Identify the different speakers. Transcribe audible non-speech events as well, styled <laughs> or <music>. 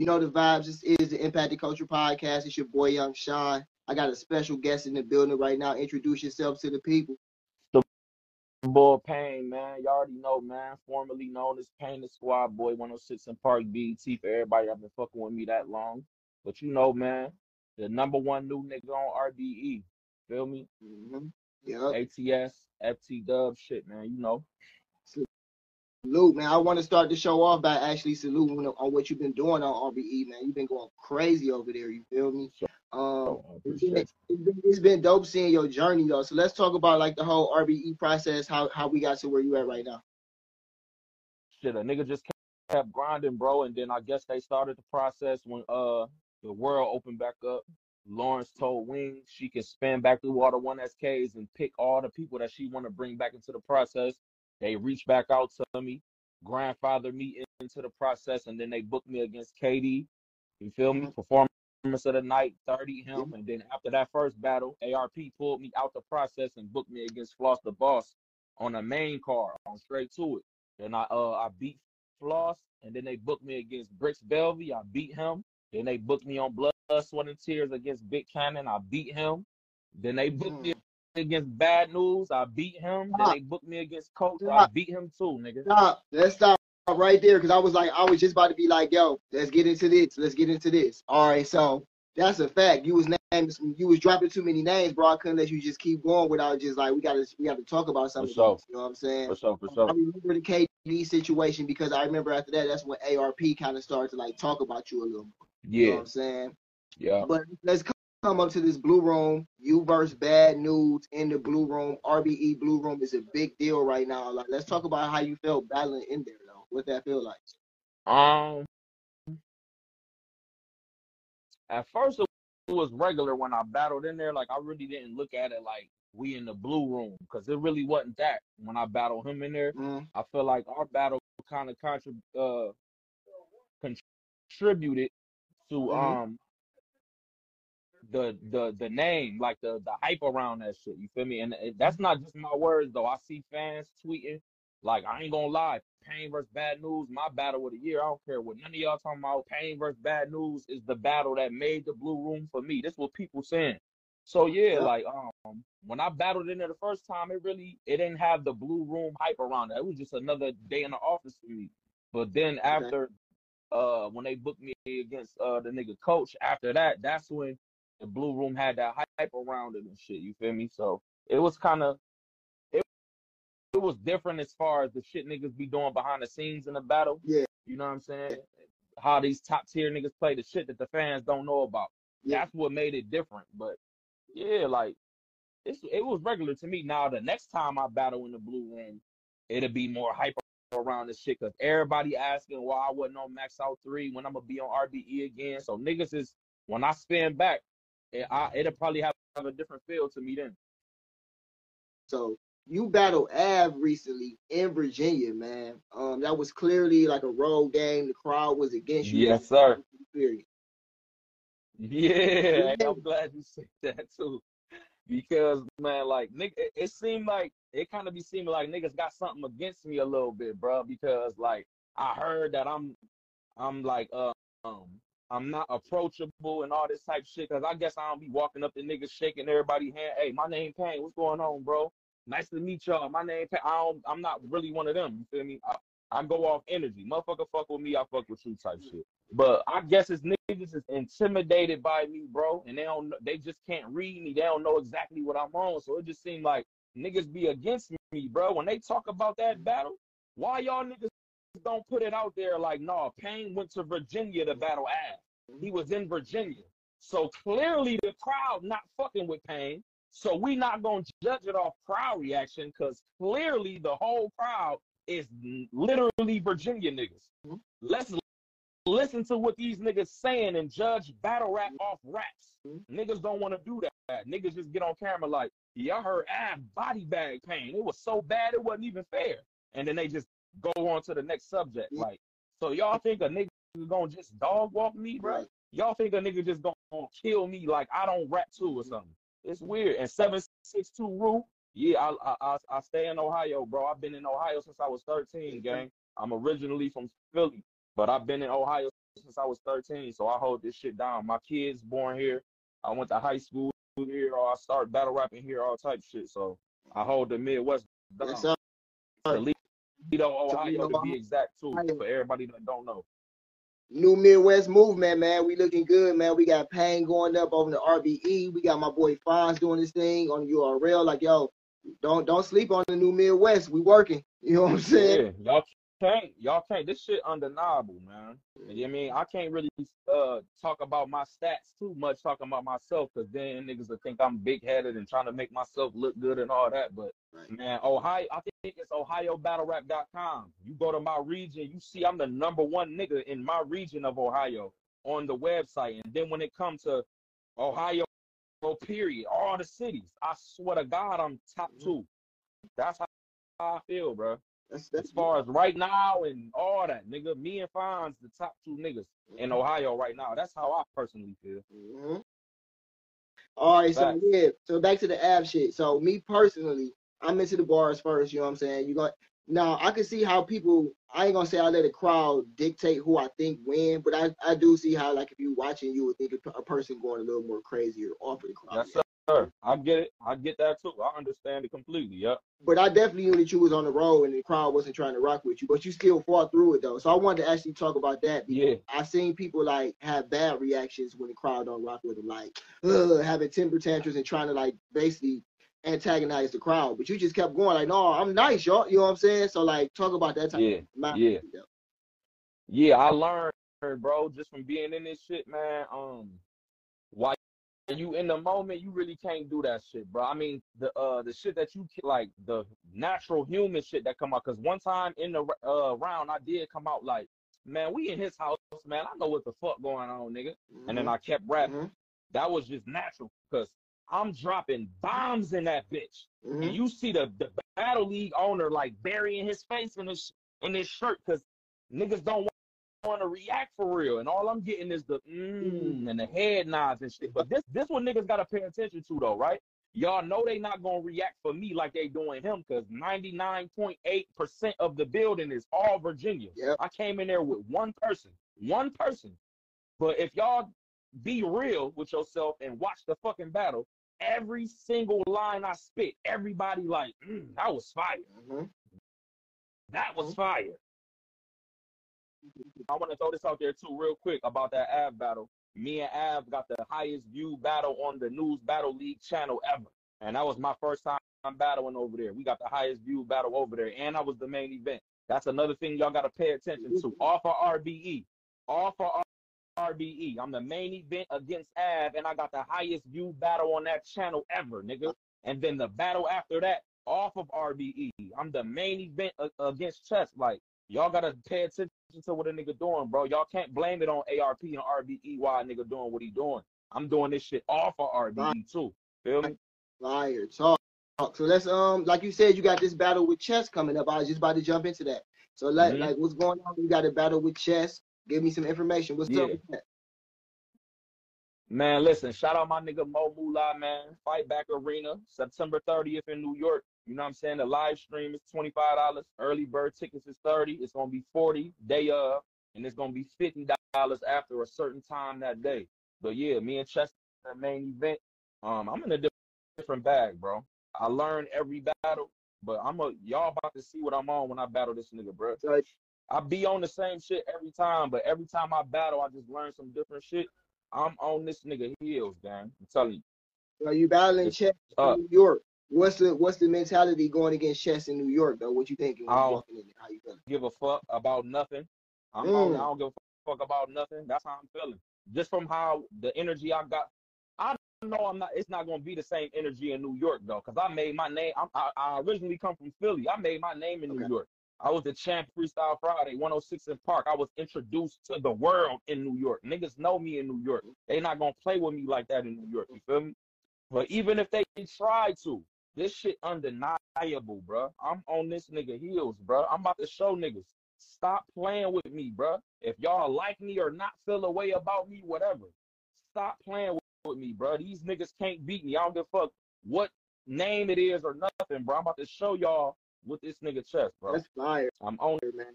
Speaker 1: You know the vibes. This is the Impact the Culture Podcast. It's your boy Young Shon. I got a special guest in the building right now. Introduce yourself to the people.
Speaker 2: The Boy Pain, man. You already know, man. Formerly known as Pain the Squad Boy 106 & Park BET for everybody that been fucking with me that long. But you know, man, the number one new nigga on RBE. Feel me?
Speaker 1: Mm-hmm. Yep.
Speaker 2: ATS, FT Dub shit, man. You know.
Speaker 1: Salute, man. I want to start the show off by actually saluting on what you've been doing on RBE, man. You've been going crazy over there. You feel me? Um,
Speaker 2: Oh,
Speaker 1: it's
Speaker 2: it.
Speaker 1: it's been- it's been dope seeing your journey though. So let's talk about like the whole RBE process, how how we got to where you at right now.
Speaker 2: Shit, a nigga just kept grinding, bro. And then I guess they started the process when uh the world opened back up. Lawrence told Wing she can spin back through all the one SKs and pick all the people that she want to bring back into the process. They reached back out to me, grandfather me into the process, and then they booked me against KD. You feel me? Mm-hmm. Performance of the night, 30 him. Mm-hmm. And then after that first battle, ARP pulled me out the process and booked me against Floss the Boss on a main card, on straight to it. Then I uh I beat Floss, and then they booked me against Bricks Belvy. I beat him. Then they booked me on Blood, Sweat, and Tears against Big Cannon. I beat him. Then they booked me mm. Against Bad News. I beat him. Then they booked me against Coach. I beat him too, nigga.
Speaker 1: Stop. Let's stop right there because I was like, I was just about to be like, yo, let's get into this. Let's get into this. All right, so that's a fact. You was named, you was dropping too many names, bro. I couldn't let you just keep going without just like we gotta we gotta talk about something.
Speaker 2: sure.
Speaker 1: You know what I'm saying?
Speaker 2: For sure, for sure.
Speaker 1: I remember the KD situation because I remember after that, that's when ARP kind of started to like talk about you a little more. You know what
Speaker 2: Yeah,
Speaker 1: I'm saying?
Speaker 2: yeah.
Speaker 1: But let's come- up to this blue room. You versus Bad News in the blue room. RBE blue room is a big deal right now. Like, let's talk about how you felt battling in there, though. What that feel like?
Speaker 2: Um, at first it was regular when I battled in there. Like I really didn't look at it like we in the blue room because it really wasn't that. When I battled him in there,
Speaker 1: Mm,
Speaker 2: I feel like our battle kind of contrib- uh contributed to
Speaker 1: Mhm.
Speaker 2: um the the the name, like the the hype around that shit. You feel me? And it, that's not just my words though. I see fans tweeting. Like I ain't gonna lie, Pain versus Bad News, my battle of the year. I don't care what none of y'all talking about. Pain versus Bad News is the battle that made the blue room for me. This what people saying. So yeah, like um, when I battled in there the first time, it really it didn't have the blue room hype around it. It was just another day in the office for me. But then after uh when they booked me against uh the nigga coach, after that, that's when the blue room had that hype around it and shit. You feel me? So it was kind of it, it was different as far as the shit niggas be doing behind the scenes in the battle.
Speaker 1: Yeah.
Speaker 2: You know what I'm saying? How these top tier niggas play the shit that the fans don't know about.
Speaker 1: Yeah.
Speaker 2: That's what made it different. But yeah, like it's it was regular to me. Now the next time I battle in the blue room, it'll be more hype around this shit because everybody asking why I wasn't on Max Out Three when I'm gonna be on RBE again. So niggas is when I spin back, it, I, it'll probably have, have a different feel to me then.
Speaker 1: So you battled Av recently in Virginia, man. Um, that was clearly like a road game. The crowd was against you.
Speaker 2: Yes, sir.
Speaker 1: Period.
Speaker 2: Yeah, I'm <laughs> glad you said <laughs> that too. Because man, like nigga, it, it seemed like it kind of be seeming like niggas got something against me a little bit, bro. Because like I heard that I'm, I'm like uh, um, I'm not approachable and all this type shit. Cause I guess I don't be walking up to niggas shaking everybody hand. Hey, my name Payne. What's going on, bro? Nice to meet y'all. My name Payne. I don't, I'm not really one of them. You feel me? I, I go off energy. Motherfucker, fuck with me. I fuck with you type shit. But I guess it's niggas is intimidated by me, bro, and they don't. They just can't read me. They don't know exactly what I'm on. So it just seemed like niggas be against me, bro. When they talk about that battle, why y'all niggas don't put it out there like, nah, Payne went to Virginia to battle ass. He was in Virginia. So clearly the crowd not fucking with Payne. So we not gonna judge it off crowd reaction because clearly the whole crowd is literally Virginia niggas.
Speaker 1: Mhm.
Speaker 2: Let's listen to what these niggas saying and judge battle rap off raps.
Speaker 1: Mhm.
Speaker 2: Niggas don't want to do that. Niggas just get on camera like, yeah, I heard ass body bag pain. It was so bad it wasn't even fair. And then they just go on to the next subject.
Speaker 1: Yeah.
Speaker 2: Like, so y'all think a nigga is gonna just dog walk me, bro?
Speaker 1: Right.
Speaker 2: Y'all think a nigga just gonna kill me like I don't rap too or mm-hmm. something? It's weird. And seven six two rule, yeah, I, I I I stay in Ohio, bro. I've been in Ohio since I was thirteen, gang. I'm originally from Philly, but I've been in Ohio since I was 13, so I hold this shit down. My kids born here. I went to high school here, or I start battle rapping here, all type shit. So I hold the Midwest down.
Speaker 1: Yes. Oh,
Speaker 2: Toledo, Ohio, to be
Speaker 1: Ohio.
Speaker 2: exact, too, for everybody that don't know.
Speaker 1: New Midwest movement, man. We looking good, man. We got Pain going up over the RBE. We got my boy Fonz doing this thing on URL. Like, yo, don't don't sleep on the New Midwest. We working. You know what I'm saying?
Speaker 2: Yeah, y'all can't, y'all can't. This shit undeniable, man. You know I mean, I can't really uh talk about my stats too much, talking about myself, because then niggas will think I'm big headed and trying to make myself look good and all that. But
Speaker 1: Right.
Speaker 2: man, Ohio, I think it's OhioBattleRap.com. You go to my region, you see I'm the number one nigga in my region of Ohio on the website. And then when it comes to Ohio, period, all the cities, I swear to God, I'm top
Speaker 1: Mhm.
Speaker 2: two. That's how I feel, bro.
Speaker 1: That's that's
Speaker 2: As far as right now and all that, nigga, me and Fonz the top two niggas in Ohio right now. That's how I personally feel.
Speaker 1: hmm All right, so
Speaker 2: Facts.
Speaker 1: yeah, so back to the ab shit. So me personally, I'm into the bars first. You know what I'm saying? You got now. I can see how people. I ain't gonna say I let a crowd dictate who I think win, but I, I do see how like if you watching, you would think a, a person going a little more crazy or off of the crowd.
Speaker 2: Yes, sir. I get it. I get that too. I understand it completely. Yep.
Speaker 1: But I definitely knew that you was on the road and the crowd wasn't trying to rock with you, but you still fought through it though. So I wanted to actually talk about that.
Speaker 2: Yeah.
Speaker 1: I've seen people like have bad reactions when the crowd don't rock with them, like ugh, having temper tantrums and trying to like basically antagonize the crowd. But you just kept going like, no, I'm nice, y'all. You know what I'm saying? So like, talk about that type
Speaker 2: Yeah. Yeah. Yeah, I learned, bro, just from being in this shit, man. Um, while you in the moment, you really can't do that shit, bro. I mean, the uh the shit that you like the natural human shit that come out. Cause one time in the uh round, I did come out like, man, we in his house, man. I know what the fuck going on, nigga. And then I kept rapping.
Speaker 1: Mhm.
Speaker 2: That was just natural, cause I'm dropping bombs in that bitch.
Speaker 1: Mhm.
Speaker 2: And you see the, the battle league owner like burying his face in his in his shirt because niggas don't want to react for real. And all I'm getting is the mm and the head nods and shit. But this this one niggas gotta pay attention to though, right? Y'all know they not gonna react for me like they doing him because 99.8% of the building is all Virginia.
Speaker 1: Yep.
Speaker 2: I came in there with one person. One person. But if y'all be real with yourself and watch the fucking battle, every single line I spit, everybody like, mm, that was fire.
Speaker 1: Mhm.
Speaker 2: That was fire. I want to throw this out there too, real quick about that Av battle. Me and Av got the highest view battle on the News Battle League channel ever, and that was my first time battling over there. We got the highest view battle over there, and I was the main event. That's another thing y'all got to pay attention to. Off of RBE, off of RBE. I'm the main event against Av, and I got the highest view battle on that channel ever, nigga. And then the battle after that, off of RBE. I'm the main event against Chess. Like, y'all gotta pay attention to what a nigga doing, bro. Y'all can't blame it on ARP and RBE why a nigga doing what he doing. I'm doing this shit off of RBE too. Feel me?
Speaker 1: Fire talk. So let's um, like you said, you got this battle with chess coming up. I was just about to jump into that. So like,
Speaker 2: Mhm.
Speaker 1: like what's going on? You got a battle with chess. Give me some information. What's
Speaker 2: Yeah.
Speaker 1: up with that?
Speaker 2: Man, listen, shout out my nigga Mo Moolah, man. Fight Back Arena, September 30th in New York. You know what I'm saying? The live stream is $25. Early bird tickets is 30 It's gonna be 40 day of, and it's gonna be $50 after a certain time that day. But yeah, me and Chester, the main event. Um, I'm in a different bag, bro. I learn every battle, but I'm a y'all about to see what I'm on when I battle this nigga, bro. I be on the same shit every time, but every time I battle, I just learn some different shit. I'm on this nigga heels, gang. I'm telling you.
Speaker 1: Are you battling
Speaker 2: It's
Speaker 1: chess
Speaker 2: up.
Speaker 1: in New York. What's the what's the mentality going against chess in New York though? What you thinking?
Speaker 2: Oh.
Speaker 1: in there? How you feeling?
Speaker 2: Give a fuck about nothing. I'm
Speaker 1: Mm.
Speaker 2: on, I don't give a fuck about nothing. That's how I'm feeling. Just from how the energy I got. I know I'm not. It's not gonna be the same energy in New York though, because I made my name. I'm, I, I originally come from Philly. I made my name in New York. I was the champ Freestyle Friday, 106 & Park. I was introduced to the world in New York. Niggas know me in New York. They not gonna play with me like that in New York. You feel me? But even if they try to, this shit undeniable, bro. I'm on this nigga heels, bro. I'm about to show niggas. Stop playing with me, bro. If y'all like me or not feel a way about me, whatever. Stop playing with, me, bro. These niggas can't beat me. I don't give a fuck what name it is or nothing, bro. I'm about to show y'all with this nigga Chess, bro.
Speaker 1: That's fire,
Speaker 2: I'm on it,
Speaker 1: man.